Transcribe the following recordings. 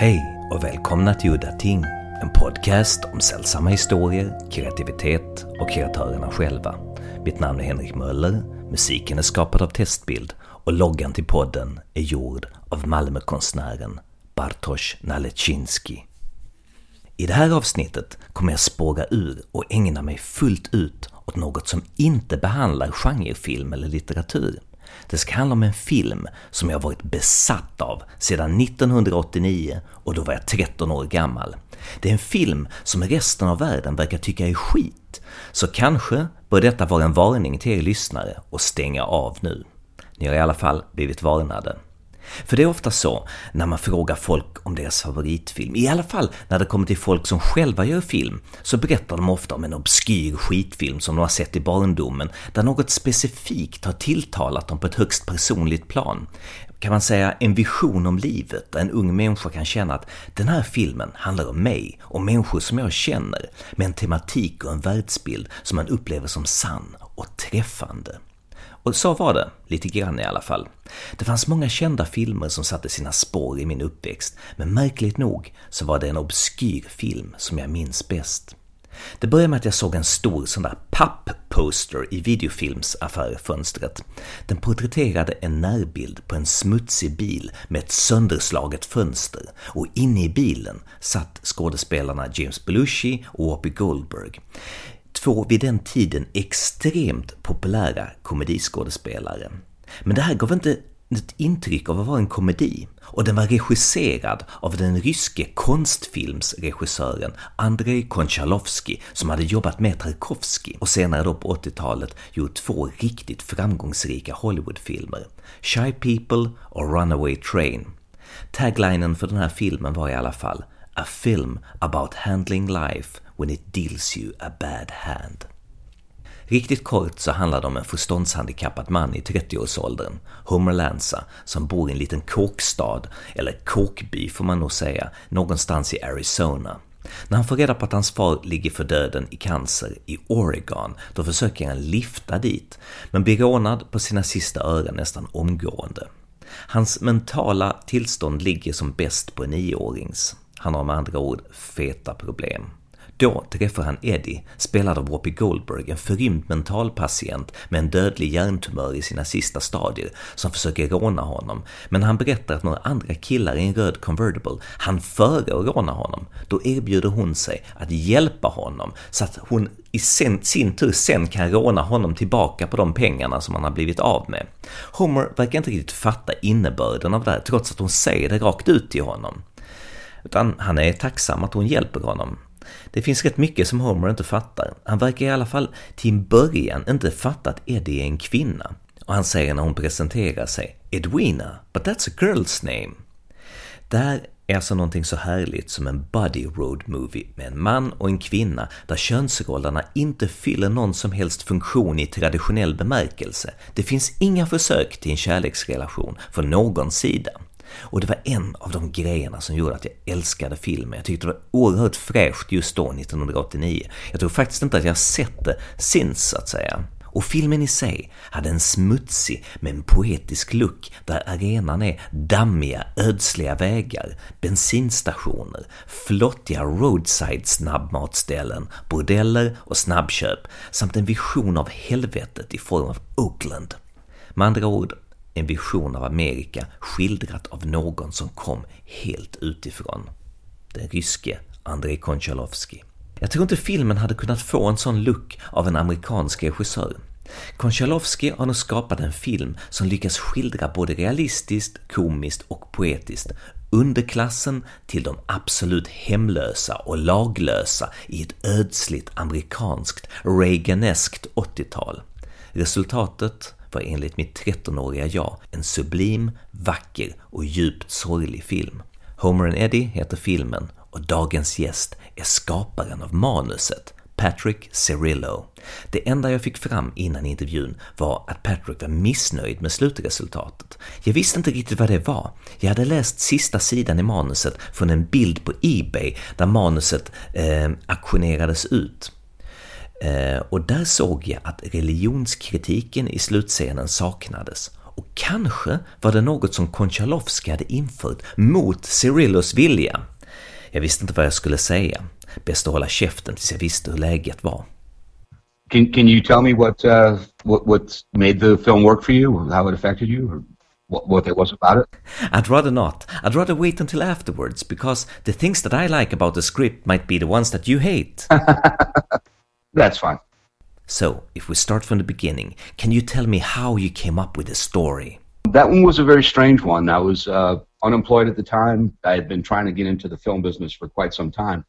Hej och välkomna till Udda Ting, en podcast om sällsamma historier, kreativitet och kreatörerna själva. Mitt namn är Henrik Möller, musiken är skapad av Testbild och loggan till podden är gjord av Malmökonstnären Bartosz Nalecinski. I det här avsnittet kommer jag spåra ur och ägna mig fullt ut åt något som inte behandlar genrefilm eller litteratur. Det ska handla om en film som jag varit besatt av sedan 1989 och då var jag 13 år gammal. Det är en film som resten av världen verkar tycka är skit, så kanske bör detta vara en varning till er lyssnare och stänga av nu. Ni har i alla fall blivit varnade. För det är ofta så när man frågar folk om deras favoritfilm, i alla fall när det kommer till folk som själva gör film, så berättar de ofta om en obskyr skitfilm som de har sett i barndomen, där något specifikt har tilltalat dem på ett högst personligt plan. Kan man säga en vision om livet, där en ung människa kan känna att den här filmen handlar om mig och människor som jag känner, med en tematik och en världsbild som man upplever som sann och träffande. Och så var det, lite grann i alla fall. Det fanns många kända filmer som satte sina spår i min uppväxt, men märkligt nog så var det en obskyr film som jag minns bäst. Det började med att jag såg en stor sån där papp-poster i videofilmsaffärfönstret. Den porträtterade en närbild på en smutsig bil med ett sönderslaget fönster och inne i bilen satt skådespelarna James Belushi och Whoopi Goldberg två vid den tiden extremt populära komediskådespelare. Men det här gav inte ett intryck av att vara en komedi och den var regisserad av den ryske konstfilmsregissören Andrei Konchalovsky som hade jobbat med Tarkovsky och senare då på 80-talet gjort två riktigt framgångsrika Hollywoodfilmer, Shy People och Runaway Train. Taglinen för den här filmen var i alla fall “A film about handling life when it deals you a bad hand. Riktigt kort så handlar det om en förståndshandikappad man i 30-årsåldern, Homer Lanza, som bor i en liten kåkstad, eller kåkby får man nog säga, någonstans i Arizona. När han får reda på att hans far ligger för döden i cancer i Oregon, då försöker han lifta dit, men blir rånad på sina sista ören nästan omgående. Hans mentala tillstånd ligger som bäst på en nioårings. Han har med andra ord feta problem. Då träffar han Eddie, spelad av Whoopi Goldberg, en förrymd mentalpatient med en dödlig hjärntumör i sina sista stadier, som försöker råna honom. Men han berättar att några andra killar i en röd convertible han före att råna honom. Då erbjuder hon sig att hjälpa honom så att hon i sin, sin tur sen kan råna honom tillbaka på de pengarna som han har blivit av med. Homer verkar inte riktigt fatta innebörden av det här, trots att hon säger det rakt ut till honom. Utan han är tacksam att hon hjälper honom. Det finns rätt mycket som Homer inte fattar. Han verkar i alla fall till en början inte fatta att Eddie är en kvinna. Och han säger när hon presenterar sig Edwina, but that's a girl's name. Det här är alltså någonting så härligt som en buddy road movie med en man och en kvinna där könsrollerna inte fyller någon som helst funktion i traditionell bemärkelse. Det finns inga försök till en kärleksrelation från någon sida. Och det var en av de grejerna som gjorde att jag älskade filmen. Jag tyckte det var oerhört fräscht just då, 1989. Jag tror faktiskt inte att jag sett det since, så att säga. Och filmen i sig hade en smutsig men poetisk look där arenan är dammiga, ödsliga vägar, bensinstationer, flottiga roadside snabbmatställen, bordeller och snabbköp samt en vision av helvetet i form av Oakland. Med andra ord, en vision av Amerika skildrat av någon som kom helt utifrån. Den ryske Andrei Konchalovsky. Jag tror inte filmen hade kunnat få en sån look av en amerikansk regissör. Konchalovsky har nu skapat en film som lyckas skildra både realistiskt, komiskt och poetiskt underklassen till de absolut hemlösa och laglösa i ett ödsligt amerikanskt Reaganeskt 80-tal. Resultatet var enligt mitt 13-åriga jag en sublim, vacker och djupt sorglig film. Homer and Eddie heter filmen och dagens gäst är skaparen av manuset, Patrick Cirillo. Det enda jag fick fram innan intervjun var att Patrick var missnöjd med slutresultatet. Jag visste inte riktigt vad det var. Jag hade läst sista sidan i manuset från en bild på Ebay där manuset eh, auktionerades ut. Eh, och där såg jag att religionskritiken i slutscenen saknades Och kanske var det något som Konchalovsky hade infört mot Cyrillus vilja. Jag visste inte vad jag skulle säga. Bäst att hålla käften tills jag visste hur läget var. Can Can you tell me what uh, what what made the film work for you? How it affected you? Or what, what it was about it? I'd rather not. I'd rather wait until afterwards because the things that I like about the script might be the ones that you hate. That's fine. So, if we start from the beginning, can you tell me how you came up with the story? That one was a very strange one. I was uh, unemployed at the time. I had been trying to get into the film business for quite some time.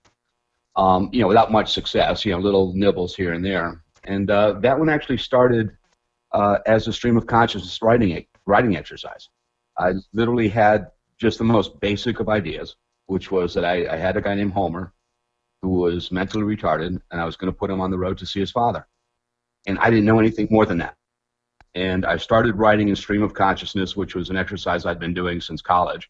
Um, you know, without much success. You know, little nibbles here and there. And uh, that one actually started uh, as a stream of consciousness writing writing exercise. I literally had just the most basic of ideas, which was that I, I had a guy named Homer who was mentally retarded, and I was going to put him on the road to see his father. And I didn't know anything more than that. And I started writing in stream of consciousness, which was an exercise I'd been doing since college.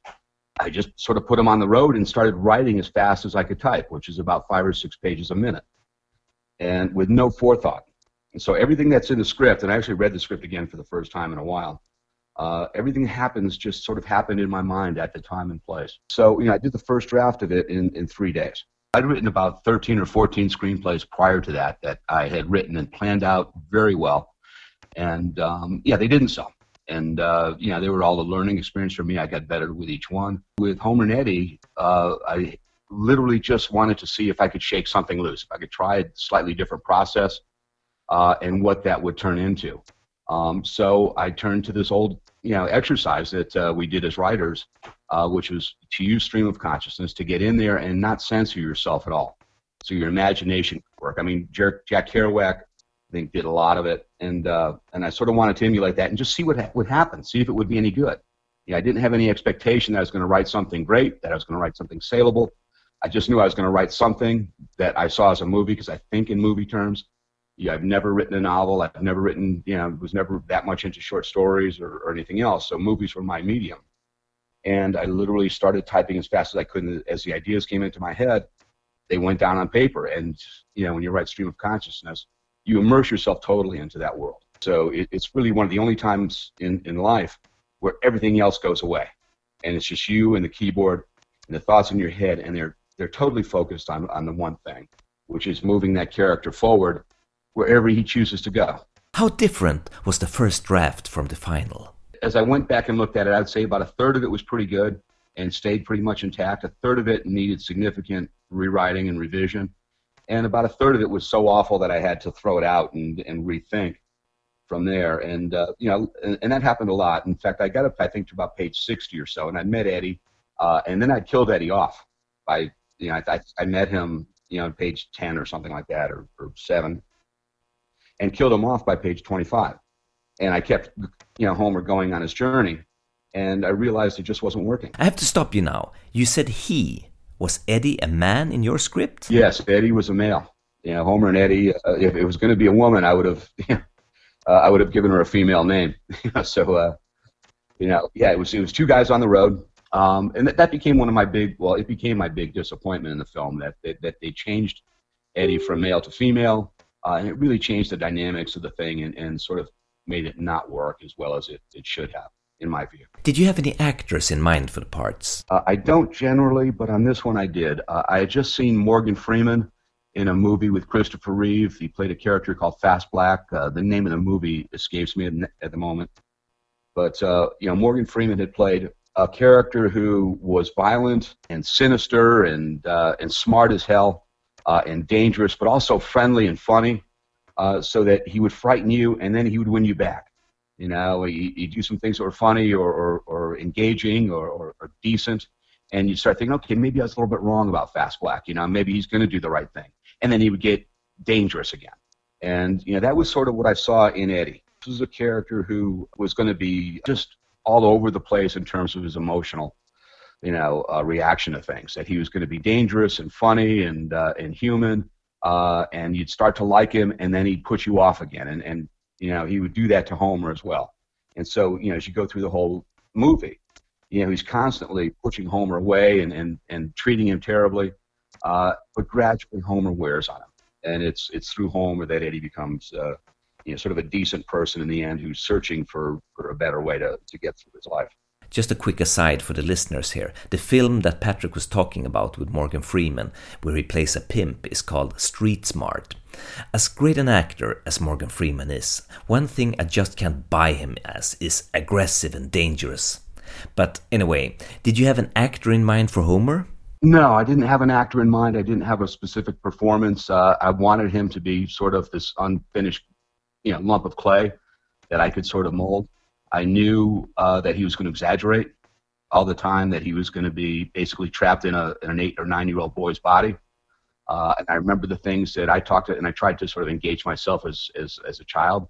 I just sort of put him on the road and started writing as fast as I could type, which is about five or six pages a minute, and with no forethought. And so everything that's in the script, and I actually read the script again for the first time in a while, uh, everything happens just sort of happened in my mind at the time and place. So, you know, I did the first draft of it in, in three days. I'd written about 13 or 14 screenplays prior to that that I had written and planned out very well. And um, yeah, they didn't sell. And uh, you know, they were all a learning experience for me. I got better with each one. With Homer and Eddie, uh, I literally just wanted to see if I could shake something loose, if I could try a slightly different process, uh, and what that would turn into. Um, so I turned to this old, you know, exercise that uh, we did as writers, uh, which was to use stream of consciousness to get in there and not censor yourself at all. So your imagination work. I mean, Jack Kerouac, I think, did a lot of it, and uh, and I sort of wanted to emulate that and just see what ha- would happen, see if it would be any good. I didn't have any expectation that I was going to write something great, that I was going to write something saleable. I just knew I was going to write something that I saw as a movie because I think in movie terms. Yeah, I've never written a novel. I've never written, you know, was never that much into short stories or, or anything else. So movies were my medium and I literally started typing as fast as I could. as the ideas came into my head, they went down on paper. And you know, when you write stream of consciousness, you immerse yourself totally into that world. So it, it's really one of the only times in, in life where everything else goes away, and it's just you and the keyboard and the thoughts in your head, and they're they're totally focused on on the one thing, which is moving that character forward wherever he chooses to go. How different was the first draft from the final? as I went back and looked at it, I'd say about a third of it was pretty good and stayed pretty much intact. A third of it needed significant rewriting and revision, and about a third of it was so awful that I had to throw it out and, and rethink from there. And uh, you know, and, and, that happened a lot. In fact, I got up I think to about page 60 or so, and I met Eddie, uh, and then I killed Eddie off by you know I, I met him you know on page 10 or something like that or, or seven, and killed him off by page 25 and I kept, you know, Homer going on his journey, and I realized it just wasn't working. I have to stop you now. You said he. Was Eddie a man in your script? Yes, Eddie was a male. You know, Homer and Eddie. Uh, if it was going to be a woman, I would have, uh, I would have given her a female name. so, uh, you know, yeah, it was it was two guys on the road, um, and that, that became one of my big. Well, it became my big disappointment in the film that that, that they changed Eddie from male to female, uh, and it really changed the dynamics of the thing and, and sort of made it not work as well as it, it should have, in my view. Did you have any actors in mind for the parts? Uh, I don't generally, but on this one I did. Uh, I had just seen Morgan Freeman in a movie with Christopher Reeve. He played a character called Fast Black. Uh, the name of the movie escapes me at the moment. But, uh, you know, Morgan Freeman had played a character who was violent and sinister and, uh, and smart as hell uh, and dangerous, but also friendly and funny uh, so that he would frighten you and then he would win you back. You know, he'd, he'd do some things that were funny or, or, or engaging or, or, or, decent, and you start thinking, okay, maybe I was a little bit wrong about Fast Black. You know, maybe he's going to do the right thing, and then he would get dangerous again. And you know, that was sort of what I saw in Eddie. This was a character who was going to be just all over the place in terms of his emotional, you know, uh, reaction to things. That he was going to be dangerous and funny and uh, and human, uh, and you'd start to like him, and then he'd put you off again. And, and you know, he would do that to Homer as well. And so, you know, as you go through the whole movie, you know, he's constantly pushing Homer away and, and, and treating him terribly. Uh, but gradually, Homer wears on him, and it's it's through Homer that Eddie becomes, uh, you know, sort of a decent person in the end who's searching for, for a better way to, to get through his life. Just a quick aside for the listeners here. The film that Patrick was talking about with Morgan Freeman, where he plays a pimp, is called Street Smart. As great an actor as Morgan Freeman is, one thing I just can't buy him as is aggressive and dangerous. But anyway, did you have an actor in mind for Homer? No, I didn't have an actor in mind. I didn't have a specific performance. Uh, I wanted him to be sort of this unfinished, you know, lump of clay that I could sort of mold. I knew uh, that he was going to exaggerate all the time, that he was going to be basically trapped in, a, in an eight or nine year old boy's body. Uh, and I remember the things that I talked to, and I tried to sort of engage myself as, as, as a child,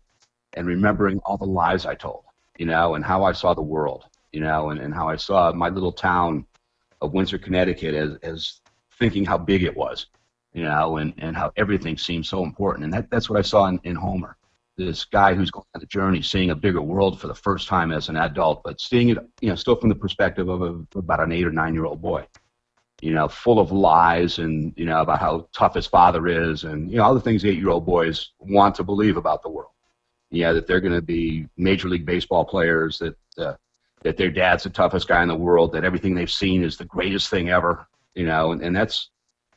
and remembering all the lies I told, you know, and how I saw the world, you know, and, and how I saw my little town of Windsor, Connecticut as, as thinking how big it was, you know, and, and how everything seemed so important. And that, that's what I saw in, in Homer this guy who's going on the journey, seeing a bigger world for the first time as an adult, but seeing it, you know, still from the perspective of a, about an eight or nine year old boy, you know, full of lies and you know about how tough his father is, and you know all the things eight year old boys want to believe about the world. Yeah, that they're going to be major league baseball players, that uh, that their dad's the toughest guy in the world, that everything they've seen is the greatest thing ever, you know, and, and that's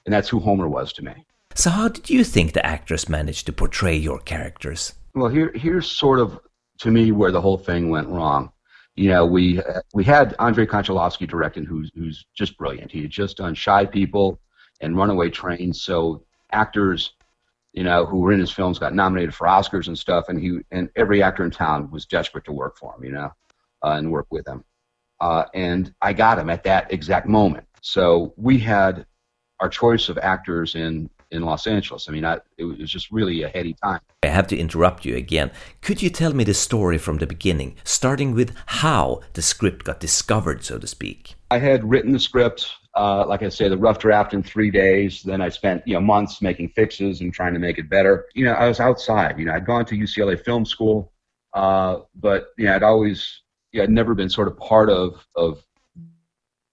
and that's who Homer was to me. So, how did you think the actress managed to portray your characters? Well, here here's sort of to me where the whole thing went wrong. You know, we we had Andrei Konchalovsky directing, who's who's just brilliant. He had just done Shy People and Runaway Train, so actors, you know, who were in his films got nominated for Oscars and stuff, and he and every actor in town was desperate to work for him, you know, uh, and work with him. Uh, and I got him at that exact moment. So we had our choice of actors in in Los Angeles. I mean, I, it was just really a heady time. I have to interrupt you again. Could you tell me the story from the beginning, starting with how the script got discovered, so to speak? I had written the script, uh, like I say, the rough draft in three days. Then I spent you know months making fixes and trying to make it better. You know, I was outside. You know, I'd gone to UCLA Film School, uh, but you know, I'd always, you know, I'd never been sort of part of of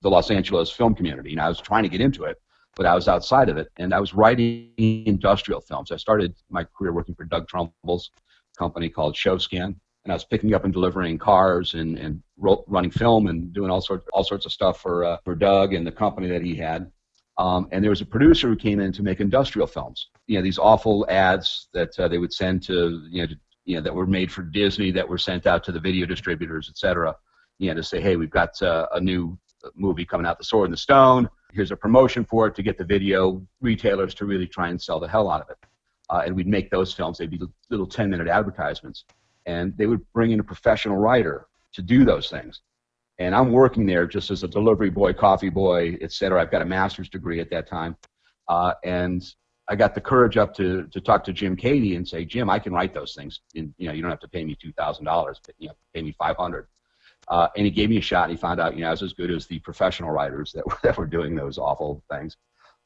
the Los Angeles film community. You know, I was trying to get into it but I was outside of it, and I was writing industrial films. I started my career working for Doug Trumbull's company called Showscan, and I was picking up and delivering cars and, and ro- running film and doing all sorts all sorts of stuff for uh, for Doug and the company that he had. Um, and there was a producer who came in to make industrial films. You know, these awful ads that uh, they would send to you know to, you know that were made for Disney that were sent out to the video distributors, et cetera. You know, to say, hey, we've got uh, a new movie coming out, The Sword and the Stone here's a promotion for it to get the video retailers to really try and sell the hell out of it. Uh, and we'd make those films. They'd be little 10 minute advertisements. And they would bring in a professional writer to do those things. And I'm working there just as a delivery boy, coffee boy, et cetera. I've got a master's degree at that time. Uh, and I got the courage up to, to talk to Jim Cady and say, Jim, I can write those things. And, you know, you don't have to pay me $2,000, but you know, pay me 500 uh, and he gave me a shot, and he found out, you know, I was as good as the professional writers that were, that were doing those awful things.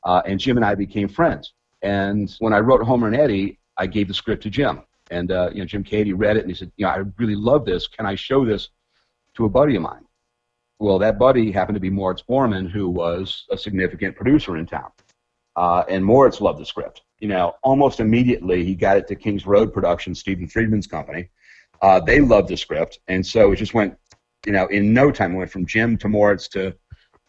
Uh, and Jim and I became friends. And when I wrote Homer and Eddie, I gave the script to Jim. And, uh, you know, Jim Cady read it, and he said, you know, I really love this. Can I show this to a buddy of mine? Well, that buddy happened to be Moritz Borman, who was a significant producer in town. Uh, and Moritz loved the script. You know, almost immediately he got it to Kings Road Productions, Stephen Friedman's company. Uh, they loved the script, and so it just went you know, in no time, I went from Jim to Moritz to,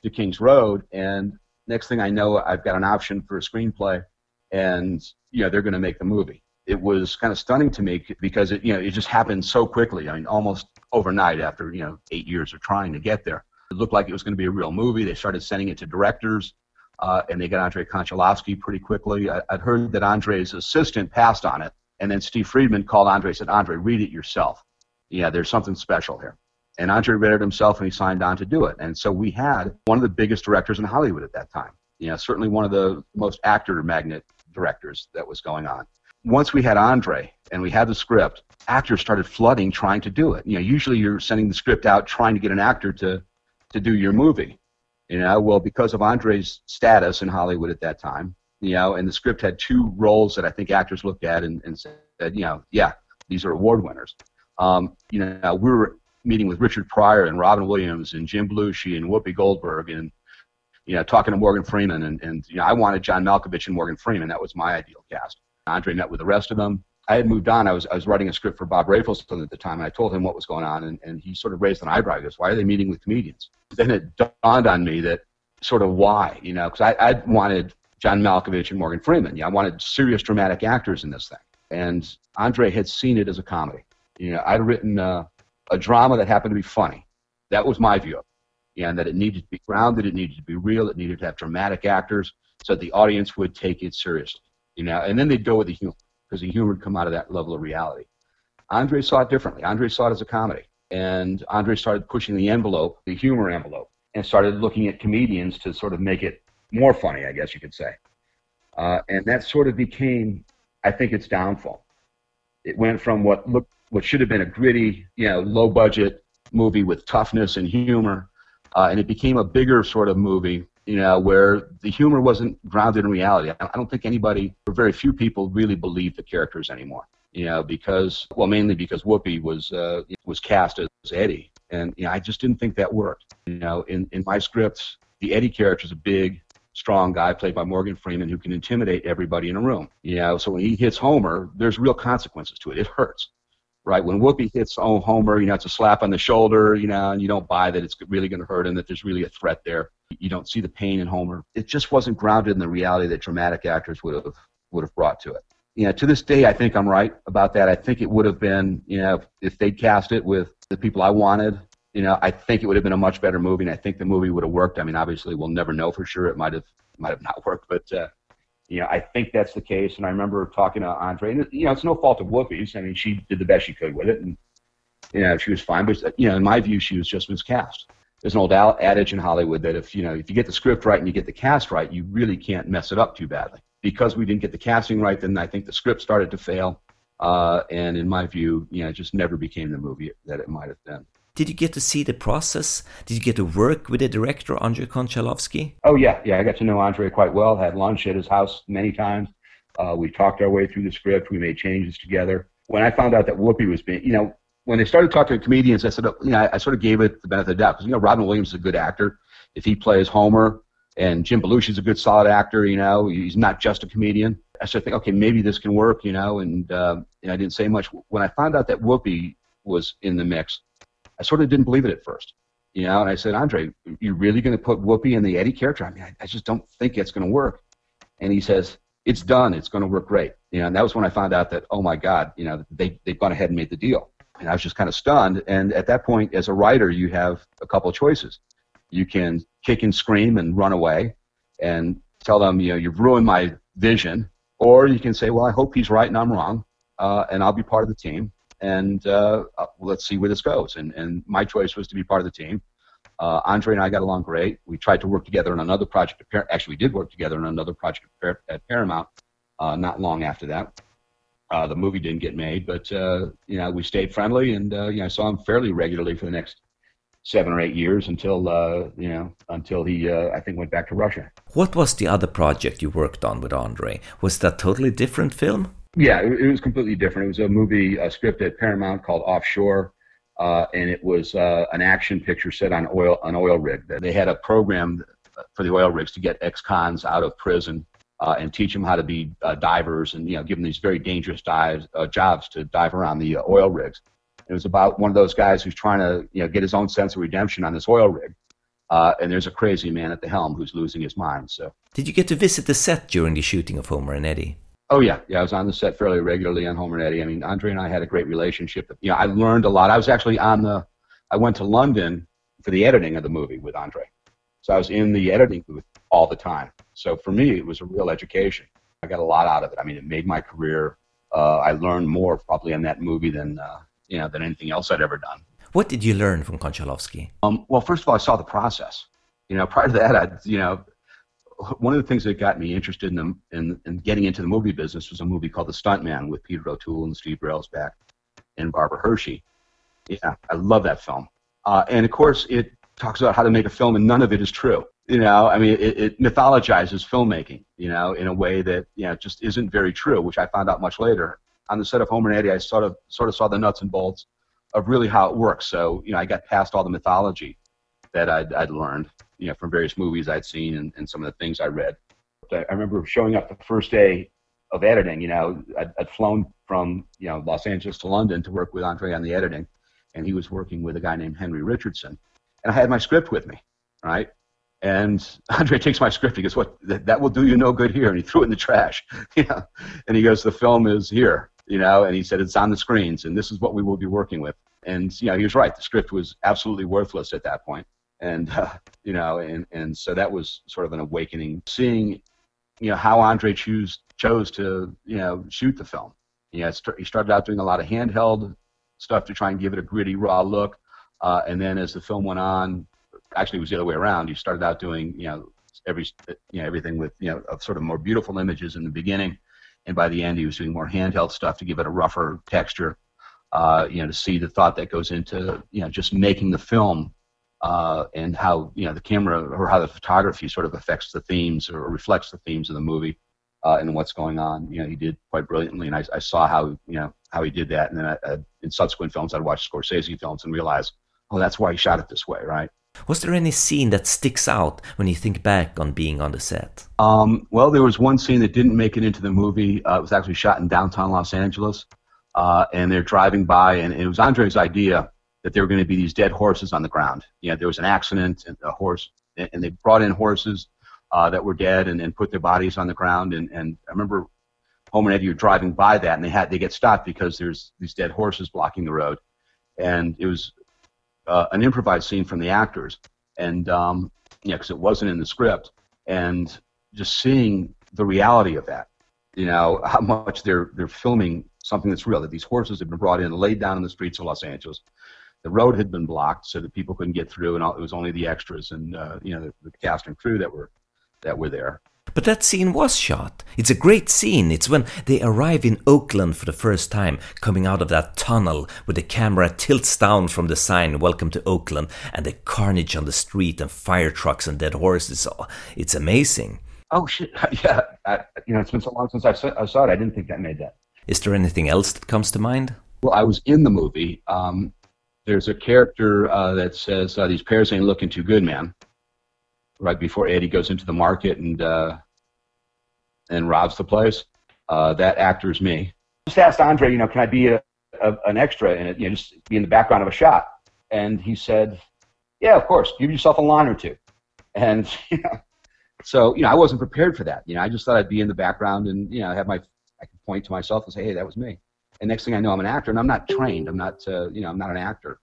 to Kings Road, and next thing I know, I've got an option for a screenplay, and you know, they're going to make the movie. It was kind of stunning to me because it, you know, it just happened so quickly. I mean, almost overnight after you know eight years of trying to get there. It looked like it was going to be a real movie. They started sending it to directors, uh, and they got Andrei Konchalovsky pretty quickly. I, would heard that Andrei's assistant passed on it, and then Steve Friedman called Andrei and said, Andrei, read it yourself. Yeah, there's something special here. And Andre read it himself and he signed on to do it. And so we had one of the biggest directors in Hollywood at that time. You know, certainly one of the most actor magnet directors that was going on. Once we had Andre and we had the script, actors started flooding trying to do it. You know, usually you're sending the script out trying to get an actor to, to do your movie. You know, well, because of Andre's status in Hollywood at that time, you know, and the script had two roles that I think actors looked at and, and said, you know, yeah, these are award winners. Um, you know, we were meeting with Richard Pryor and Robin Williams and Jim Belushi and Whoopi Goldberg and you know talking to Morgan Freeman and, and you know I wanted John Malkovich and Morgan Freeman. That was my ideal cast. Andre met with the rest of them. I had moved on. I was I was writing a script for Bob Rafelson at the time, and I told him what was going on, and, and he sort of raised an eyebrow. He goes, "Why are they meeting with comedians?" Then it dawned on me that sort of why, you know, because I I wanted John Malkovich and Morgan Freeman. Yeah, I wanted serious dramatic actors in this thing, and Andre had seen it as a comedy. You know, I'd written uh, a drama that happened to be funny. That was my view, and that it needed to be grounded, it needed to be real, it needed to have dramatic actors, so that the audience would take it seriously. You know, and then they'd go with the humor because the humor would come out of that level of reality. Andre saw it differently. Andre saw it as a comedy. And Andre started pushing the envelope, the humor envelope, and started looking at comedians to sort of make it more funny, I guess you could say. Uh, and that sort of became, I think, its downfall. It went from what looked, what should have been a gritty, you know, low budget movie with toughness and humor, uh, and it became a bigger sort of movie you know, where the humor wasn't grounded in reality. I don't think anybody, or very few people, really believed the characters anymore. You know, because well, mainly because Whoopi was uh, was cast as Eddie, and you know, I just didn't think that worked. You know, in in my scripts, the Eddie character is a big, strong guy played by Morgan Freeman who can intimidate everybody in a room. You know, so when he hits Homer, there's real consequences to it. It hurts right? When Whoopi hits oh, Homer, you know, it's a slap on the shoulder, you know, and you don't buy that it's really going to hurt him, that there's really a threat there. You don't see the pain in Homer. It just wasn't grounded in the reality that dramatic actors would have would have brought to it. You know, to this day, I think I'm right about that. I think it would have been, you know, if they'd cast it with the people I wanted, you know, I think it would have been a much better movie, and I think the movie would have worked. I mean, obviously, we'll never know for sure. It might have might have not worked, but uh, you know, I think that's the case. And I remember talking to Andre, and you know, it's no fault of Whoopi's. I mean, she did the best she could with it, and you know, she was fine. But you know, in my view, she was just miscast. There's an old adage in Hollywood that if you know, if you get the script right and you get the cast right, you really can't mess it up too badly. Because we didn't get the casting right, then I think the script started to fail. Uh, and in my view, you know, it just never became the movie that it might have been. Did you get to see the process? Did you get to work with the director, Andrei Konchalovsky? Oh, yeah. Yeah, I got to know Andrei quite well. Had lunch at his house many times. Uh, we talked our way through the script. We made changes together. When I found out that Whoopi was being, you know, when they started talking to comedians, I said, you know, I, sort of gave it the benefit of the doubt because, you know, Robin Williams is a good actor. If he plays Homer, and Jim Belushi is a good, solid actor, you know, he's not just a comedian. I started thinking, okay, maybe this can work, you know, and, uh, and I didn't say much. When I found out that Whoopi was in the mix, I sort of didn't believe it at first. You know, and I said, Andre, you really going to put Whoopi in the Eddie character? I mean, I, I just don't think it's going to work. And he says, it's done. It's going to work great. You know, and that was when I found out that, oh my God, you know, they, they've gone ahead and made the deal. And I was just kind of stunned. And at that point, as a writer, you have a couple of choices. You can kick and scream and run away and tell them, you know, you've ruined my vision. Or you can say, well, I hope he's right and I'm wrong, uh, and I'll be part of the team and uh, uh, let's see where this goes. And, and my choice was to be part of the team. Uh, Andre and I got along great. We tried to work together on another project. Actually, we did work together on another project at Paramount uh, not long after that. Uh, the movie didn't get made, but uh, you know we stayed friendly, and uh, you know I saw him fairly regularly for the next seven or eight years until you know until he I think went back to Russia. What was the other project you worked on with Andre? Was that totally different film? Yeah, it, it was completely different. It was a movie, a script at Paramount called Offshore, uh, and it was uh, an action picture set on oil an oil rig. They had a program for the oil rigs to get ex-cons out of prison uh, and teach them how to be uh, divers, and you know, give them these very dangerous dives, uh, jobs to dive around the uh, oil rigs. It was about one of those guys who's trying to you know get his own sense of redemption on this oil rig. And there's a crazy man at the helm who's losing his mind. So, did you get to visit the set during the shooting of Homer and Eddie? Oh yeah, yeah. I was on the set fairly regularly on Homer and Eddie. I mean, Andre and I had a great relationship. You know, I learned a lot. I was actually on the. I went to London for the editing of the movie with Andre, so I was in the editing booth all the time. So for me, it was a real education. I got a lot out of it. I mean, it made my career. Uh, I learned more probably in that movie than uh, you know than anything else I'd ever done. What did you learn from Konchalovsky? Um, well, first of all, I saw the process. You know, prior to that, I'd you know one of the things that got me interested in, the, in, in getting into the movie business was a movie called The Stuntman with Peter O'Toole and Steve Railsback and Barbara Hershey. Yeah, I love that film. Uh, and of course, it talks about how to make a film, and none of it is true. You know, I mean, it, it mythologizes filmmaking, you know, in a way that you know just isn't very true, which I found out much later. On the set of Homer and Eddie, I sort of sort of saw the nuts and bolts of really how it works. So, you know, I got past all the mythology that I'd, I'd learned you know, from various movies I'd seen and, and some of the things I read. I remember showing up the first day of editing. You know, I'd, I'd flown from you know Los Angeles to London to work with Andre on the editing, and he was working with a guy named Henry Richardson, and I had my script with me, right? And Andre takes my script. He goes, "What? That, that will do you no good here." And he threw it in the trash. you know, and he goes, "The film is here." You know, and he said, "It's on the screens, and this is what we will be working with." And you know, he was right. The script was absolutely worthless at that point. And uh, you know, and and so that was sort of an awakening, seeing, you know, how Andre chose chose to you know shoot the film. You know, he started out doing a lot of handheld stuff to try and give it a gritty, raw look. Uh, and then as the film went on, actually it was the other way around. He started out doing you know every you know everything with you know sort of more beautiful images in the beginning, and by the end he was doing more handheld stuff to give it a rougher texture. Uh, you know, to see the thought that goes into you know just making the film uh, and how you know the camera or how the photography sort of affects the themes or reflects the themes of the movie uh, and what's going on. You know, he did quite brilliantly, and I, I saw how you know how he did that. And then I, I, in subsequent films, I'd watch Scorsese films and realize, oh, that's why he shot it this way, right? Was there any scene that sticks out when you think back on being on the set? Um, well, there was one scene that didn't make it into the movie. Uh, it was actually shot in downtown Los Angeles, uh, and they're driving by, and it was Andre's idea that there were going to be these dead horses on the ground. You know, there was an accident, and a horse, and they brought in horses uh, that were dead and, and put their bodies on the ground. And, and I remember Homer and Eddie were driving by that, and they had they get stopped because there's these dead horses blocking the road, and it was uh, an improvised scene from the actors, and um, yeah, because it wasn't in the script, and just seeing the reality of that, you know, how much they're they're filming something that's real. That these horses have been brought in, and laid down in the streets of Los Angeles. The road had been blocked so that people couldn't get through, and all, it was only the extras and uh, you know the, the cast and crew that were that were there. But that scene was shot. It's a great scene. It's when they arrive in Oakland for the first time, coming out of that tunnel where the camera tilts down from the sign, Welcome to Oakland, and the carnage on the street and fire trucks and dead horses. Oh, it's amazing. Oh, shit. Yeah. I, you know, it's been so long since I saw, I saw it. I didn't think that made that. Is there anything else that comes to mind? Well, I was in the movie. Um, there's a character uh, that says, uh, These pears ain't looking too good, man right before Eddie goes into the market and uh, and robs the place. Uh, that actor is me. Just asked Andre, you know, can I be a, a, an extra in it? You know, just be in the background of a shot. And he said, yeah, of course. Give yourself a line or two. And you know, so you know, I wasn't prepared for that. You know, I just thought I'd be in the background and you know, have my I could point to myself and say, hey, that was me. And next thing I know, I'm an actor, and I'm not trained. I'm not, uh, you know, I'm not an actor.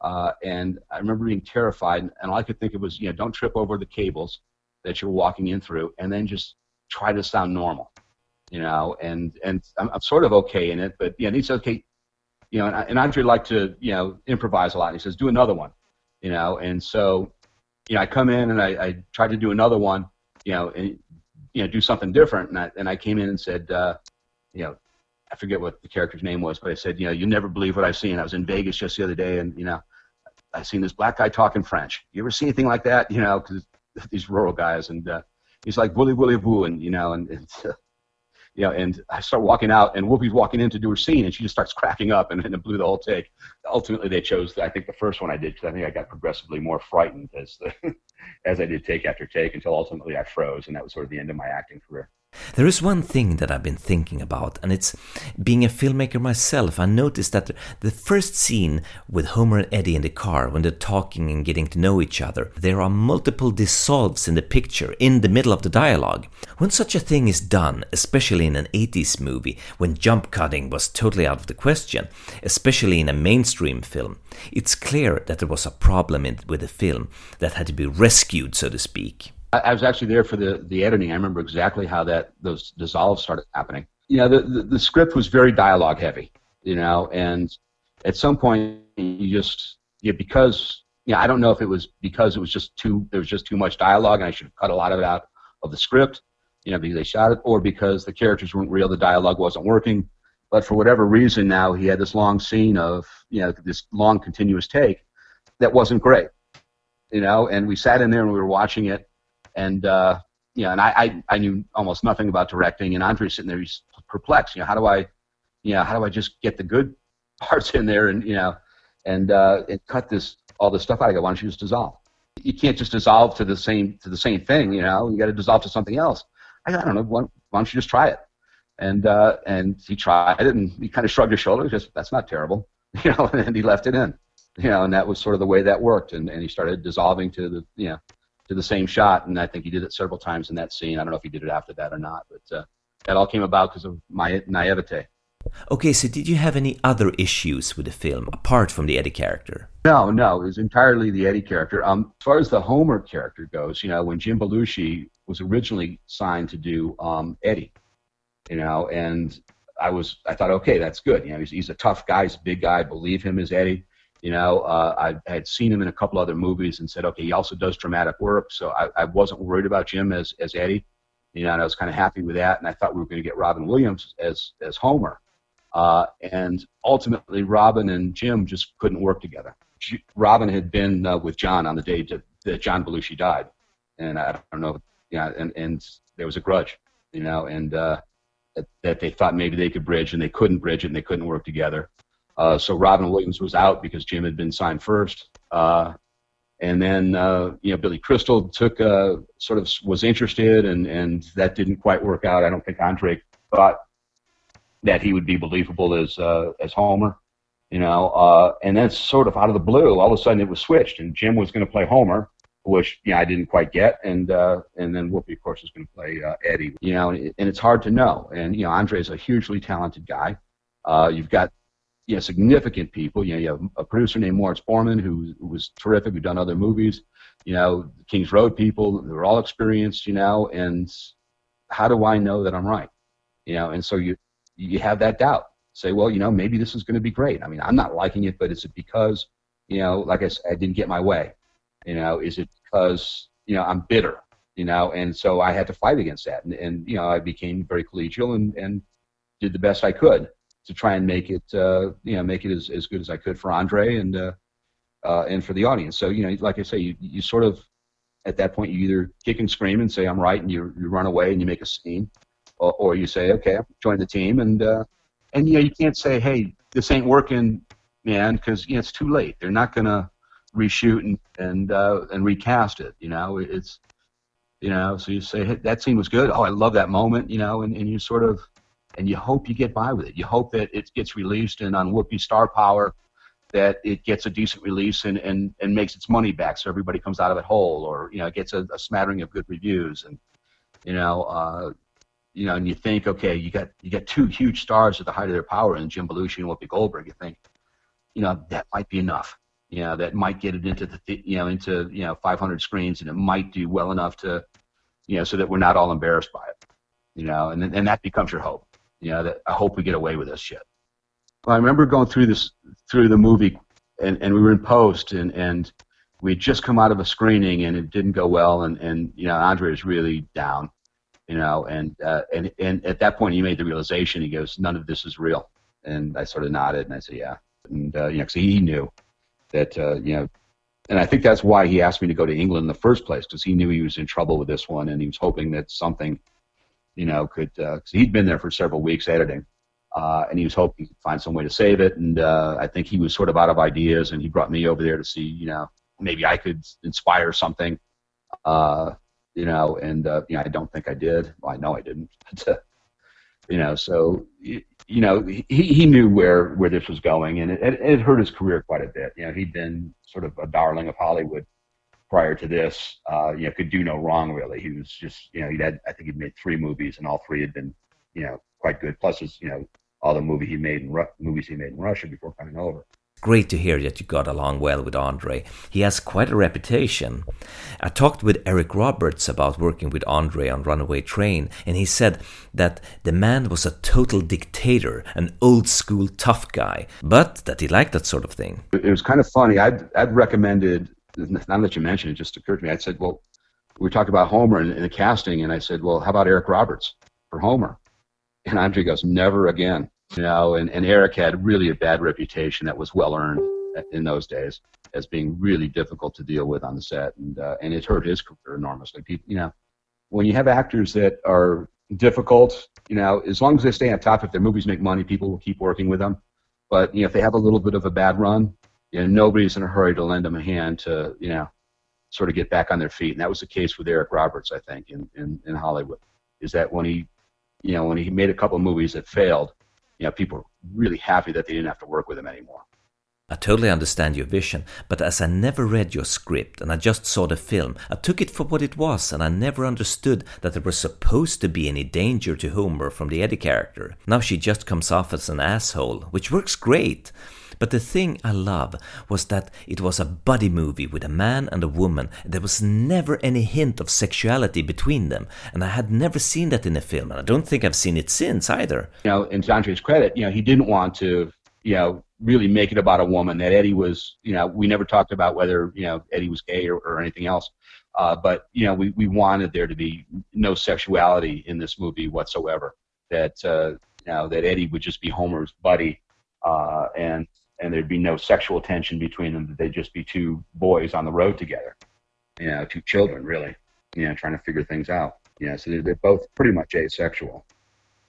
Uh, and I remember being terrified, and all I could think of was, you know, don't trip over the cables that you're walking in through, and then just try to sound normal, you know. And and I'm, I'm sort of okay in it, but and he said, okay, you know, and, and Andre liked to, you know, improvise a lot. He says, do another one, you know. And so, you know, I come in and I, I tried to do another one, you know, and you know, do something different. And I and I came in and said, uh, you know, I forget what the character's name was, but I said, you know, you never believe what I've seen. I was in Vegas just the other day, and you know, I seen this black guy talking French. You ever see anything like that? You know, because these rural guys, and uh, he's like "Voulez voulez-vous," and you know, and, and uh, you know, and I start walking out, and Whoopi's walking in to do her scene, and she just starts cracking up, and, and it blew the whole take. Ultimately, they chose, I think, the first one I did because I think I got progressively more frightened as the as I did take after take until ultimately I froze, and that was sort of the end of my acting career. There is one thing that I've been thinking about, and it's being a filmmaker myself. I noticed that the first scene with Homer and Eddie in the car, when they're talking and getting to know each other, there are multiple dissolves in the picture in the middle of the dialogue. When such a thing is done, especially in an 80s movie, when jump cutting was totally out of the question, especially in a mainstream film, it's clear that there was a problem in, with the film that had to be rescued, so to speak. I, was actually there for the, the editing. I remember exactly how that those dissolves started happening. You know, the, the, the script was very dialogue heavy, you know, and at some point you just, yeah, because, yeah, I don't know if it was because it was just too, there was just too much dialogue and I should have cut a lot of it out of the script, you know, because they shot it, or because the characters weren't real, the dialogue wasn't working. But for whatever reason now, he had this long scene of, you know, this long continuous take that wasn't great, you know, and we sat in there and we were watching it and uh, you know, and I, I, I knew almost nothing about directing, and Andre's sitting there, he's perplexed. You know, how do I, you know, how do I just get the good parts in there, and you know, and uh, and cut this all this stuff out? I go, why don't you just dissolve? You can't just dissolve to the same to the same thing. You know, you got to dissolve to something else. I, I don't know. Why, why don't you just try it? and uh, and he tried it, and he kind of shrugged his shoulders, just that's not terrible, you know, and he left it in, you know, and that was sort of the way that worked, and, and he started dissolving to the you know to the same shot, and I think he did it several times in that scene. I don't know if he did it after that or not, but uh, that all came about because of my naivete. Okay, so did you have any other issues with the film apart from the Eddie character? No, no, it was entirely the Eddie character. Um, as far as the Homer character goes, you know, when Jim Belushi was originally signed to do um, Eddie, you know, and I was, I thought, okay, that's good. You know, he's, he's a tough guy, he's a big guy. I believe him as Eddie. You know, uh, I had seen him in a couple other movies and said, okay, he also does dramatic work, so I, I wasn't worried about Jim as as Eddie. You know, and I was kind of happy with that. And I thought we were going to get Robin Williams as as Homer. Uh, and ultimately, Robin and Jim just couldn't work together. Robin had been uh, with John on the day to, that John Belushi died, and I don't know, yeah, and and there was a grudge, you know, and uh, that, that they thought maybe they could bridge, and they couldn't bridge it, and they couldn't work together. Uh, so Robin Williams was out because Jim had been signed first. Uh, and then uh, you know Billy Crystal took uh, sort of was interested, and and that didn't quite work out. I don't think Andre thought that he would be believable as uh, as Homer, you know. Uh, and then sort of out of the blue, all of a sudden it was switched, and Jim was going to play Homer, which you know, I didn't quite get, and uh, and then Whoopi, of course, was going to play uh, Eddie, you know. And, and it's hard to know, and you know, Andre is a hugely talented guy. Uh, you've got you know, significant people. You know, you have a producer named Moritz Borman who, who was terrific, who'd done other movies. You know, Kings Road people, they're all experienced, you know, and how do I know that I'm right? You know, and so you you have that doubt. Say, well, you know, maybe this is going to be great. I mean, I'm not liking it, but is it because, you know, like I said, I didn't get my way? You know, is it because, you know, I'm bitter? You know, and so I had to fight against that. And, and you know, I became very collegial and, and did the best I could to try and make it, uh, you know, make it as, as good as I could for Andre and uh, uh, and for the audience. So you know, like I say, you you sort of at that point you either kick and scream and say I'm right, and you you run away and you make a scene, or, or you say okay, join the team, and uh, and you know you can't say hey this ain't working, man, because you know, it's too late. They're not gonna reshoot and and uh, and recast it. You know, it's you know, so you say hey, that scene was good. Oh, I love that moment. You know, and, and you sort of and you hope you get by with it. You hope that it gets released and on Whoopi Star Power that it gets a decent release and, and, and makes its money back so everybody comes out of it whole or you know gets a, a smattering of good reviews. And you know uh, you know and you think okay you got you got two huge stars at the height of their power and Jim Belushi and Whoopi Goldberg you think you know that might be enough. You know that might get it into the you know into you know 500 screens and it might do well enough to you know so that we're not all embarrassed by it you know and and that becomes your hope you know, that I hope we get away with this shit. Well, I remember going through this through the movie, and, and we were in post, and and we had just come out of a screening, and it didn't go well, and and you know, Andre was really down, you know, and uh, and and at that point, he made the realization. He goes, "None of this is real," and I sort of nodded, and I said, "Yeah," and uh, you know, because he knew that uh, you know and I think that's why he asked me to go to England in the first place because he knew he was in trouble with this one, and he was hoping that something you know, could uh, he'd been there for several weeks editing, uh, and he was hoping he could find some way to save it. And uh, I think he was sort of out of ideas, and he brought me over there to see, you know, maybe I could inspire something, uh, you know. And uh, you know, I don't think I did. Well, I know I didn't. But, uh, you know, so you know, he he knew where where this was going, and it, it hurt his career quite a bit. You know, he'd been sort of a darling of Hollywood prior to this, uh, you know, could do no wrong really. He was just, you know, he had, I think he'd made three movies, and all three had been, you know, quite good. Plus, his, you know, all the movie he made in Ru- movies he made in Russia before coming over. Great to hear that you got along well with Andre. He has quite a reputation. I talked with Eric Roberts about working with Andre on Runaway Train, and he said that the man was a total dictator, an old school tough guy, but that he liked that sort of thing. It was kind of funny. I'd, I'd recommended now that you mentioned it, just occurred to me. I said, well, we talked about Homer in, in the casting, and I said, well, how about Eric Roberts for Homer? And Andre goes, never again. You know, and, and Eric had really a bad reputation that was well earned in those days as being really difficult to deal with on the set, and uh, and it hurt his career enormously. People, you know, when you have actors that are difficult, you know, as long as they stay on top, if their movies make money, people will keep working with them. But you know, if they have a little bit of a bad run, you know, nobody's in a hurry to lend them a hand to, you know, sort of get back on their feet. And that was the case with Eric Roberts, I think, in, in, in Hollywood. Is that when he you know, when he made a couple of movies that failed, you know, people were really happy that they didn't have to work with him anymore. I totally understand your vision, but as I never read your script and I just saw the film, I took it for what it was and I never understood that there was supposed to be any danger to Homer from the Eddie character. Now she just comes off as an asshole, which works great. But the thing I love was that it was a buddy movie with a man and a woman. There was never any hint of sexuality between them, and I had never seen that in a film, and I don't think I've seen it since either. You know, in Andre's credit, you know, he didn't want to, you know, really make it about a woman. That Eddie was, you know, we never talked about whether, you know, Eddie was gay or, or anything else. Uh, but you know, we, we wanted there to be no sexuality in this movie whatsoever. That uh, you know that Eddie would just be Homer's buddy, uh, and and there'd be no sexual tension between them. That they'd just be two boys on the road together. You know, two children really. You know, trying to figure things out. You know, so they're, they're both pretty much asexual,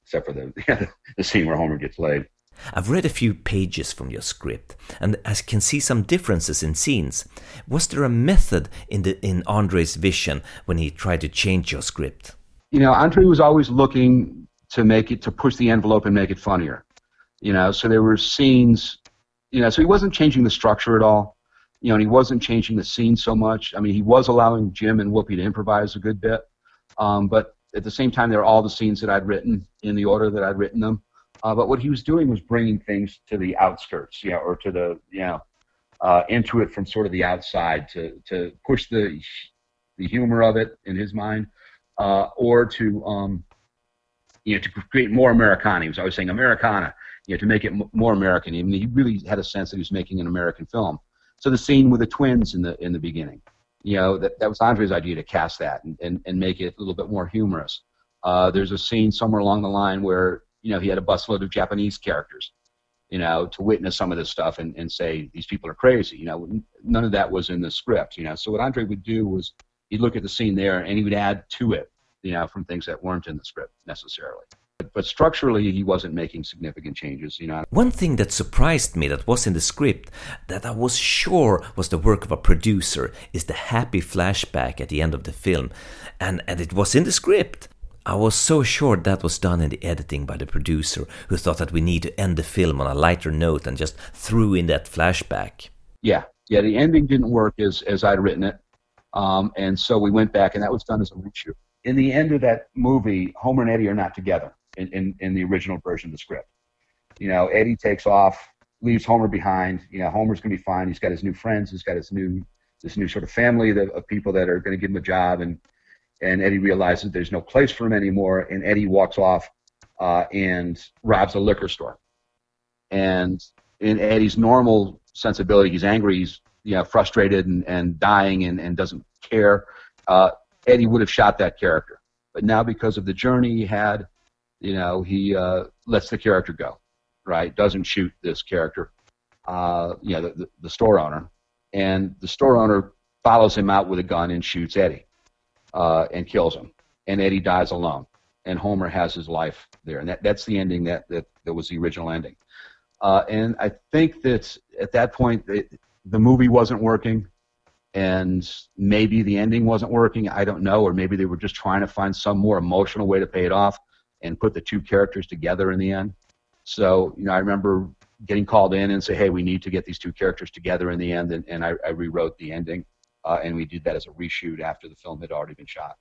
except for the the scene where Homer gets laid. I've read a few pages from your script, and I can see some differences in scenes. Was there a method in the in Andre's vision when he tried to change your script? You know, Andre was always looking to make it to push the envelope and make it funnier. You know, so there were scenes. You know, so he wasn't changing the structure at all. You know, and he wasn't changing the scene so much. I mean, he was allowing Jim and Whoopi to improvise a good bit, um, but at the same time, they were all the scenes that I'd written in the order that I'd written them. Uh, but what he was doing was bringing things to the outskirts, you know, or to the, you know, uh, into it from sort of the outside to, to push the, the humor of it in his mind, uh, or to, um, you know, to create more Americana. He was always saying Americana, you know, to make it m- more American. I mean, he really had a sense that he was making an American film. So the scene with the twins in the in the beginning, you know, that, that was Andre's idea to cast that and, and, and make it a little bit more humorous. Uh, there's a scene somewhere along the line where you know, he had a busload of Japanese characters, you know, to witness some of this stuff and, and say these people are crazy. You know, none of that was in the script. You know, so what Andre would do was he'd look at the scene there and he would add to it, you know, from things that weren't in the script necessarily. But, but structurally, he wasn't making significant changes. You know. One thing that surprised me that was in the script that I was sure was the work of a producer is the happy flashback at the end of the film, and and it was in the script. I was so sure that was done in the editing by the producer, who thought that we need to end the film on a lighter note and just threw in that flashback. Yeah, yeah, the ending didn't work as as I'd written it, um, and so we went back, and that was done as a reshoot. In the end of that movie, Homer and Eddie are not together in, in, in the original version of the script. You know, Eddie takes off, leaves Homer behind. You know, Homer's going to be fine. He's got his new friends. He's got his new this new sort of family of, of people that are going to give him a job and and Eddie realizes there's no place for him anymore, and Eddie walks off uh, and robs a liquor store. And in Eddie's normal sensibility, he's angry, he's you know frustrated and, and dying and, and doesn't care. Uh, Eddie would have shot that character, but now because of the journey he had, you know, he uh, lets the character go, right? Doesn't shoot this character, uh, you know, the, the, the store owner, and the store owner follows him out with a gun and shoots Eddie uh, and kills him, and Eddie dies alone, and Homer has his life there, and that, that's the ending that, that that was the original ending. Uh, and I think that at that point it, the movie wasn't working, and maybe the ending wasn't working. I don't know, or maybe they were just trying to find some more emotional way to pay it off and put the two characters together in the end. So you know, I remember getting called in and say, "Hey, we need to get these two characters together in the end," and, and I, I rewrote the ending uh, and we did that as a reshoot after the film had already been shot.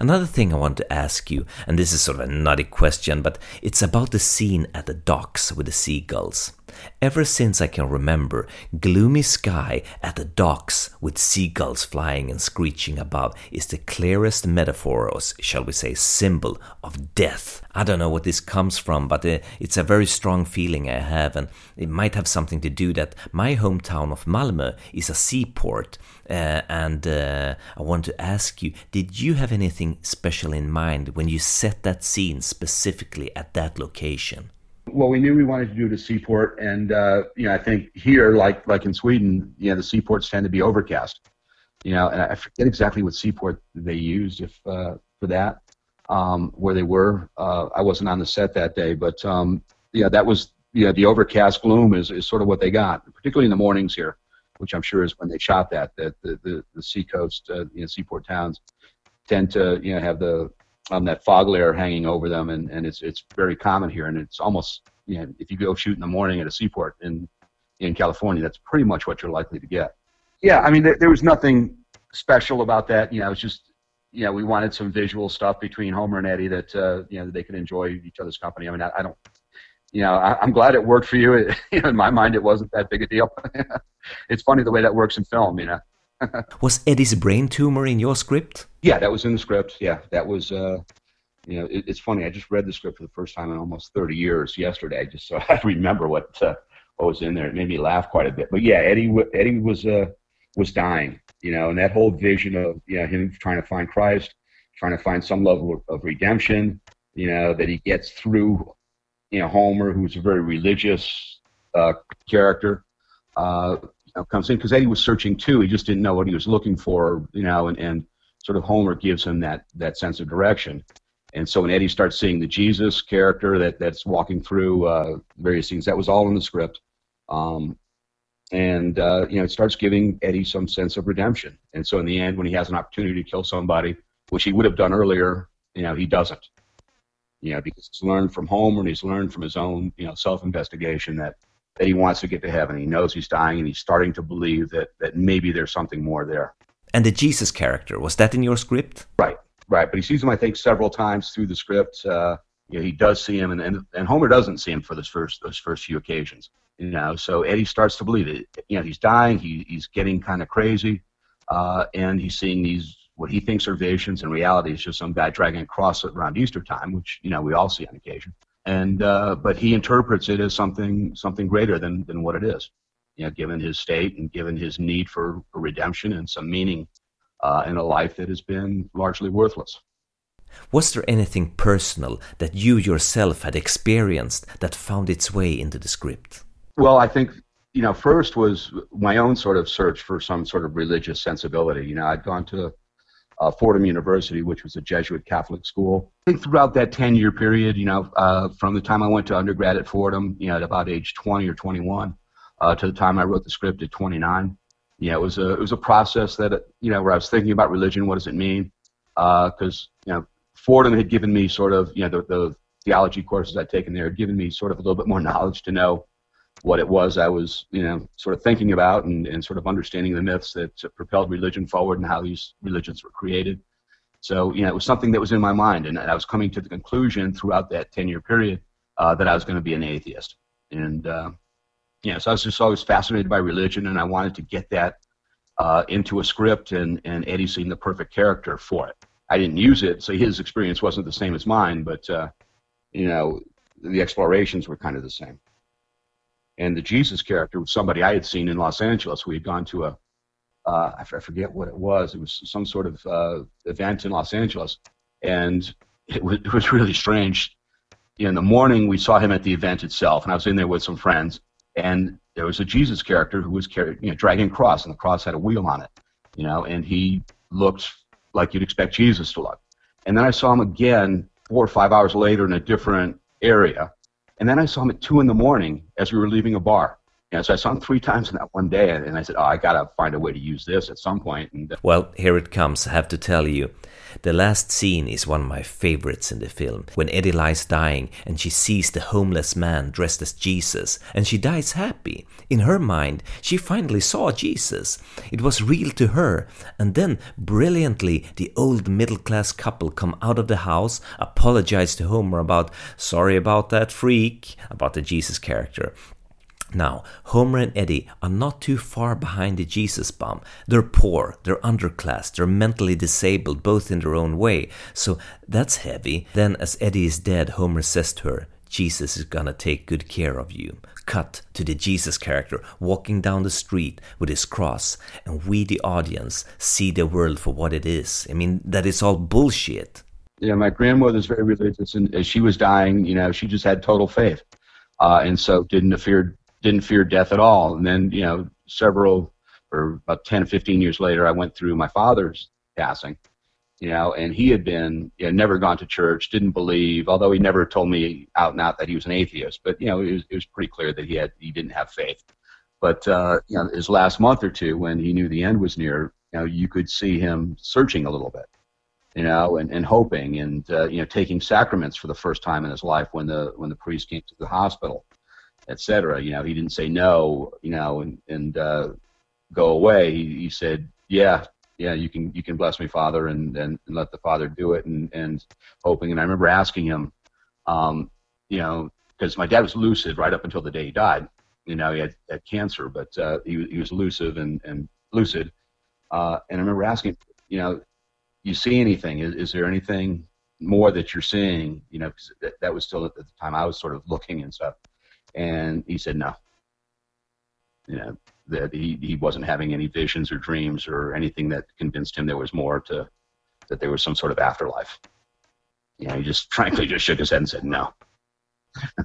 Another thing I want to ask you, and this is sort of a nutty question, but it's about the scene at the docks with the seagulls. Ever since I can remember, gloomy sky at the docks with seagulls flying and screeching above is the clearest metaphor, or shall we say, symbol of death. I don't know what this comes from, but uh, it's a very strong feeling I have, and it might have something to do that my hometown of Malmö is a seaport, uh, and uh, I want to ask you: Did you have anything special in mind when you set that scene specifically at that location? Well, we knew we wanted to do the seaport, and uh, you know, I think here, like like in Sweden, you know, the seaports tend to be overcast. You know, and I forget exactly what seaport they used if uh, for that, um, where they were. Uh, I wasn't on the set that day, but um, yeah, that was yeah, the overcast gloom is, is sort of what they got, particularly in the mornings here, which I'm sure is when they shot that. That the the, the seacoast, uh, you know, seaport towns tend to you know have the um, that fog layer hanging over them, and, and it's it's very common here, and it's almost you know if you go shoot in the morning at a seaport in in California, that's pretty much what you're likely to get. Yeah, I mean there, there was nothing special about that. You know, it's just you know we wanted some visual stuff between Homer and Eddie that uh, you know that they could enjoy each other's company. I mean, I, I don't. You know, I, am glad it worked for you. It, you know, in my mind, it wasn't that big a deal. it's funny the way that works in film. You know. was Eddie's brain tumor in your script? Yeah, that was in the script. Yeah, that was. Uh, you know, it, it's funny. I just read the script for the first time in almost 30 years yesterday, just so I remember what uh, what was in there. It made me laugh quite a bit. But yeah, Eddie Eddie was uh, was dying. You know, and that whole vision of you know him trying to find Christ, trying to find some level of redemption. You know, that he gets through. You know, Homer, who's a very religious uh, character. Uh, know, comes in because Eddie was searching too. He just didn't know what he was looking for, you know, and, and sort of Homer gives him that that sense of direction. And so when Eddie starts seeing the Jesus character that that's walking through uh, various scenes, that was all in the script. Um, and uh, you know, it starts giving Eddie some sense of redemption. And so in the end, when he has an opportunity to kill somebody, which he would have done earlier, you know, he doesn't. You know, because he's learned from Homer and he's learned from his own, you know, self-investigation that that he wants to get to heaven. He knows he's dying, and he's starting to believe that that maybe there's something more there. And the Jesus character was that in your script? Right, right. But he sees him, I think, several times through the script. Uh, you know, he does see him, and, and and Homer doesn't see him for those first those first few occasions. You know, so Eddie starts to believe it. You know, he's dying. He he's getting kind of crazy, uh, and he's seeing these what he thinks are visions. In reality, is just some guy dragging a cross around Easter time, which you know we all see on occasion and uh, but he interprets it as something something greater than than what it is. You know, given his state and given his need for, for redemption and some meaning uh, in a life that has been largely worthless. Was there anything personal that you yourself had experienced that found its way into the script? Well, I think you know first was my own sort of search for some sort of religious sensibility. You know, I'd gone to uh, Fordham University, which was a Jesuit Catholic school. I think throughout that 10 year period, you know, uh, from the time I went to undergrad at Fordham, you know, at about age 20 or 21, uh, to the time I wrote the script at 29, yeah, it was a it was a process that you know where I was thinking about religion. What does it mean? Because uh, you know, Fordham had given me sort of you know the, the theology courses I'd taken there had given me sort of a little bit more knowledge to know what it was I was, you know, sort of thinking about and, and sort of understanding the myths that propelled religion forward and how these religions were created. So, you know, it was something that was in my mind, and I was coming to the conclusion throughout that 10 year period uh, that I was going to be an atheist. And, uh, you know, so I was just always fascinated by religion, and I wanted to get that uh, into a script, and, and Eddie seemed the perfect character for it. I didn't use it, so his experience wasn't the same as mine, but, uh, you know, the explorations were kind of the same and the Jesus character was somebody I had seen in Los Angeles. We had gone to a uh, I forget what it was. It was some sort of uh, event in Los Angeles, and it was, it was really strange. In the morning, we saw him at the event itself, and I was in there with some friends, and there was a Jesus character who was carrying, you know, dragging a cross, and the cross had a wheel on it, you know, and he looked like you'd expect Jesus to look. And then I saw him again four or five hours later in a different area, and then I saw him at two in the morning as we were leaving a bar. And so I saw him three times in that one day, and I said, "Oh, I gotta find a way to use this at some point." And, uh, well, here it comes. I have to tell you, the last scene is one of my favorites in the film. When Eddie lies dying, and she sees the homeless man dressed as Jesus, and she dies happy. In her mind, she finally saw Jesus. It was real to her. And then, brilliantly, the old middle-class couple come out of the house, apologize to Homer about "Sorry about that freak," about the Jesus character. Now, Homer and Eddie are not too far behind the Jesus bum. They're poor, they're underclass, they're mentally disabled, both in their own way. So that's heavy. Then, as Eddie is dead, Homer says to her, Jesus is gonna take good care of you. Cut to the Jesus character walking down the street with his cross, and we, the audience, see the world for what it is. I mean, that is all bullshit. Yeah, my grandmother's very religious, and as she was dying, you know, she just had total faith. Uh, and so didn't fear didn't fear death at all. And then, you know, several or about 10 or 15 years later, I went through my father's passing, you know, and he had been, you know, never gone to church, didn't believe, although he never told me out and out that he was an atheist, but, you know, it was, it was pretty clear that he had, he didn't have faith. But, uh, you know, his last month or two, when he knew the end was near, you know, you could see him searching a little bit. you know, and, and hoping and uh, you know taking sacraments for the first time in his life when the when the priest came to the hospital, etc. You know, he didn't say no, you know, and and uh, go away. He, he said, yeah, yeah, you can you can bless me, Father, and and, and let the Father do it, and and hoping. And I remember asking him, um, you know, because my dad was lucid right up until the day he died. You know, he had, had cancer, but uh, he he was lucid and and lucid. Uh, and I remember asking, you know, you see anything? Is, is there anything more that you're seeing? You know, cause that, that was still at the time I was sort of looking and stuff. And he said no. You know, that he, he wasn't having any visions or dreams or anything that convinced him there was more to, that there was some sort of afterlife. You know, he just frankly just shook his head and said no.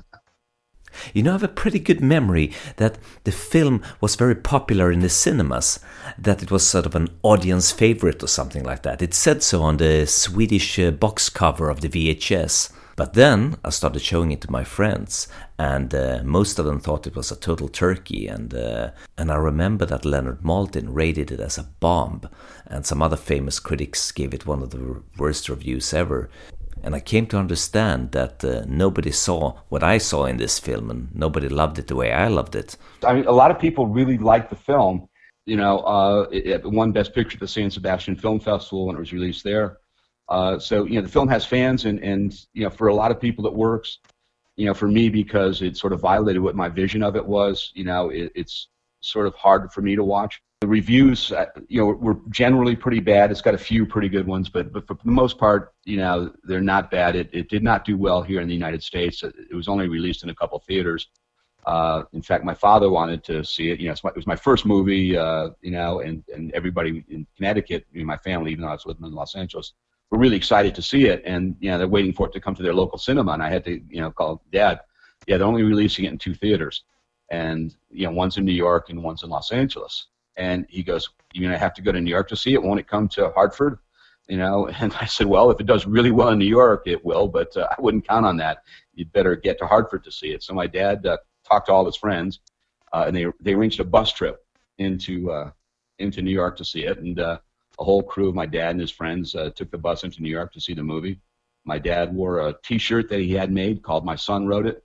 You know, I have a pretty good memory that the film was very popular in the cinemas, that it was sort of an audience favorite or something like that. It said so on the Swedish uh, box cover of the VHS. But then I started showing it to my friends, and uh, most of them thought it was a total turkey. And uh, and I remember that Leonard Maltin rated it as a bomb, and some other famous critics gave it one of the worst reviews ever. And I came to understand that uh, nobody saw what I saw in this film, and nobody loved it the way I loved it. I mean, a lot of people really liked the film. You know, uh, it, it won Best Picture at the San Sebastian Film Festival when it was released there. Uh, so you know, the film has fans, and and you know, for a lot of people, it works. You know, for me, because it sort of violated what my vision of it was. You know, it, it's sort of hard for me to watch. The reviews, uh, you know, were generally pretty bad. It's got a few pretty good ones, but but for the most part, you know, they're not bad. It it did not do well here in the United States. It was only released in a couple theaters. Uh, in fact, my father wanted to see it. You know, it was my first movie. Uh, you know, and and everybody in Connecticut, you my family, even though I was living in Los Angeles, were really excited to see it. And you know, they're waiting for it to come to their local cinema. And I had to, you know, call Dad. Yeah, they're only releasing it in two theaters, and you know, one's in New York and one's in Los Angeles. And he goes, "You know, I have to go to New York to see it. Won't it come to Hartford?" You know, and I said, "Well, if it does really well in New York, it will, but uh, I wouldn't count on that. You'd better get to Hartford to see it." So my dad uh, talked to all his friends, uh, and they they arranged a bus trip into uh, into New York to see it, and uh, a whole crew of my dad and his friends uh, took the bus into New York to see the movie. My dad wore a T-shirt that he had made called "My Son Wrote It,"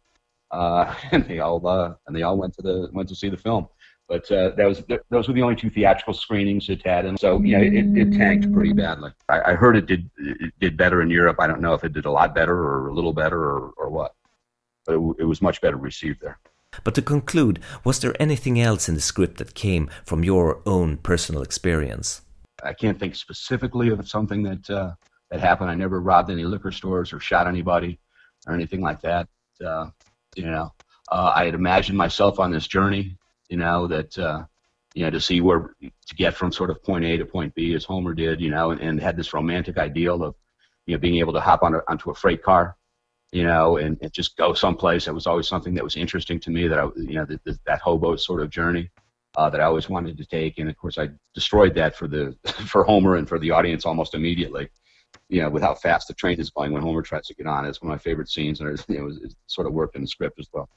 uh, and they all uh, and they all went to the went to see the film. But uh, that was those were the only two theatrical screenings it had, and so yeah, it, it tanked pretty badly. I, I heard it did it did better in Europe. I don't know if it did a lot better or a little better or, or what, but it, it was much better received there. But to conclude, was there anything else in the script that came from your own personal experience? I can't think specifically of something that uh, that happened. I never robbed any liquor stores or shot anybody or anything like that. Uh, you know, uh, I had imagined myself on this journey you know, that, uh, you know, to see where, to get from sort of point A to point B as Homer did, you know, and, and had this romantic ideal of, you know, being able to hop on a, onto a freight car, you know, and, and just go someplace. That was always something that was interesting to me that I, you know, that, that hobo sort of journey. Uh, that I always wanted to take, and of course I destroyed that for the for Homer and for the audience almost immediately. You know, with how fast the train is going when Homer tries to get on, it's one of my favorite scenes, and it, you it sort of worked in the script as well.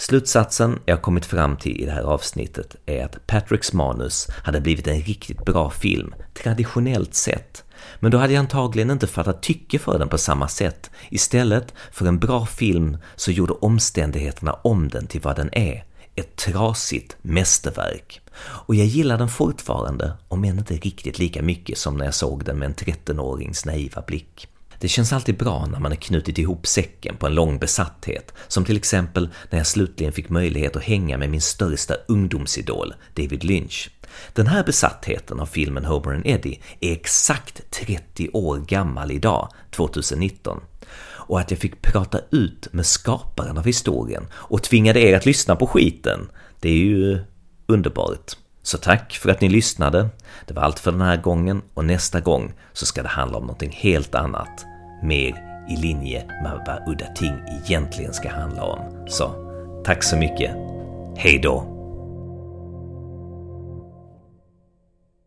Slutsatsen jag kommit fram till i det här avsnittet är att Patricks manus hade blivit en riktigt bra film, traditionellt sett. Men då hade jag antagligen inte fattat tycke för den på samma sätt. Istället för en bra film så gjorde omständigheterna om den till vad den är. Ett trasigt mästerverk. Och jag gillar den fortfarande, om än inte riktigt lika mycket som när jag såg den med en 13-årings naiva blick. Det känns alltid bra när man har knutit ihop säcken på en lång besatthet, som till exempel när jag slutligen fick möjlighet att hänga med min största ungdomsidol, David Lynch. Den här besattheten av filmen Homer and Eddie är exakt 30 år gammal idag, 2019 och att jag fick prata ut med skaparen av historien och tvingade er att lyssna på skiten, det är ju underbart. Så tack för att ni lyssnade. Det var allt för den här gången och nästa gång så ska det handla om någonting helt annat mer i linje med vad Udda Ting egentligen ska handla om. Så tack så mycket. Hej då!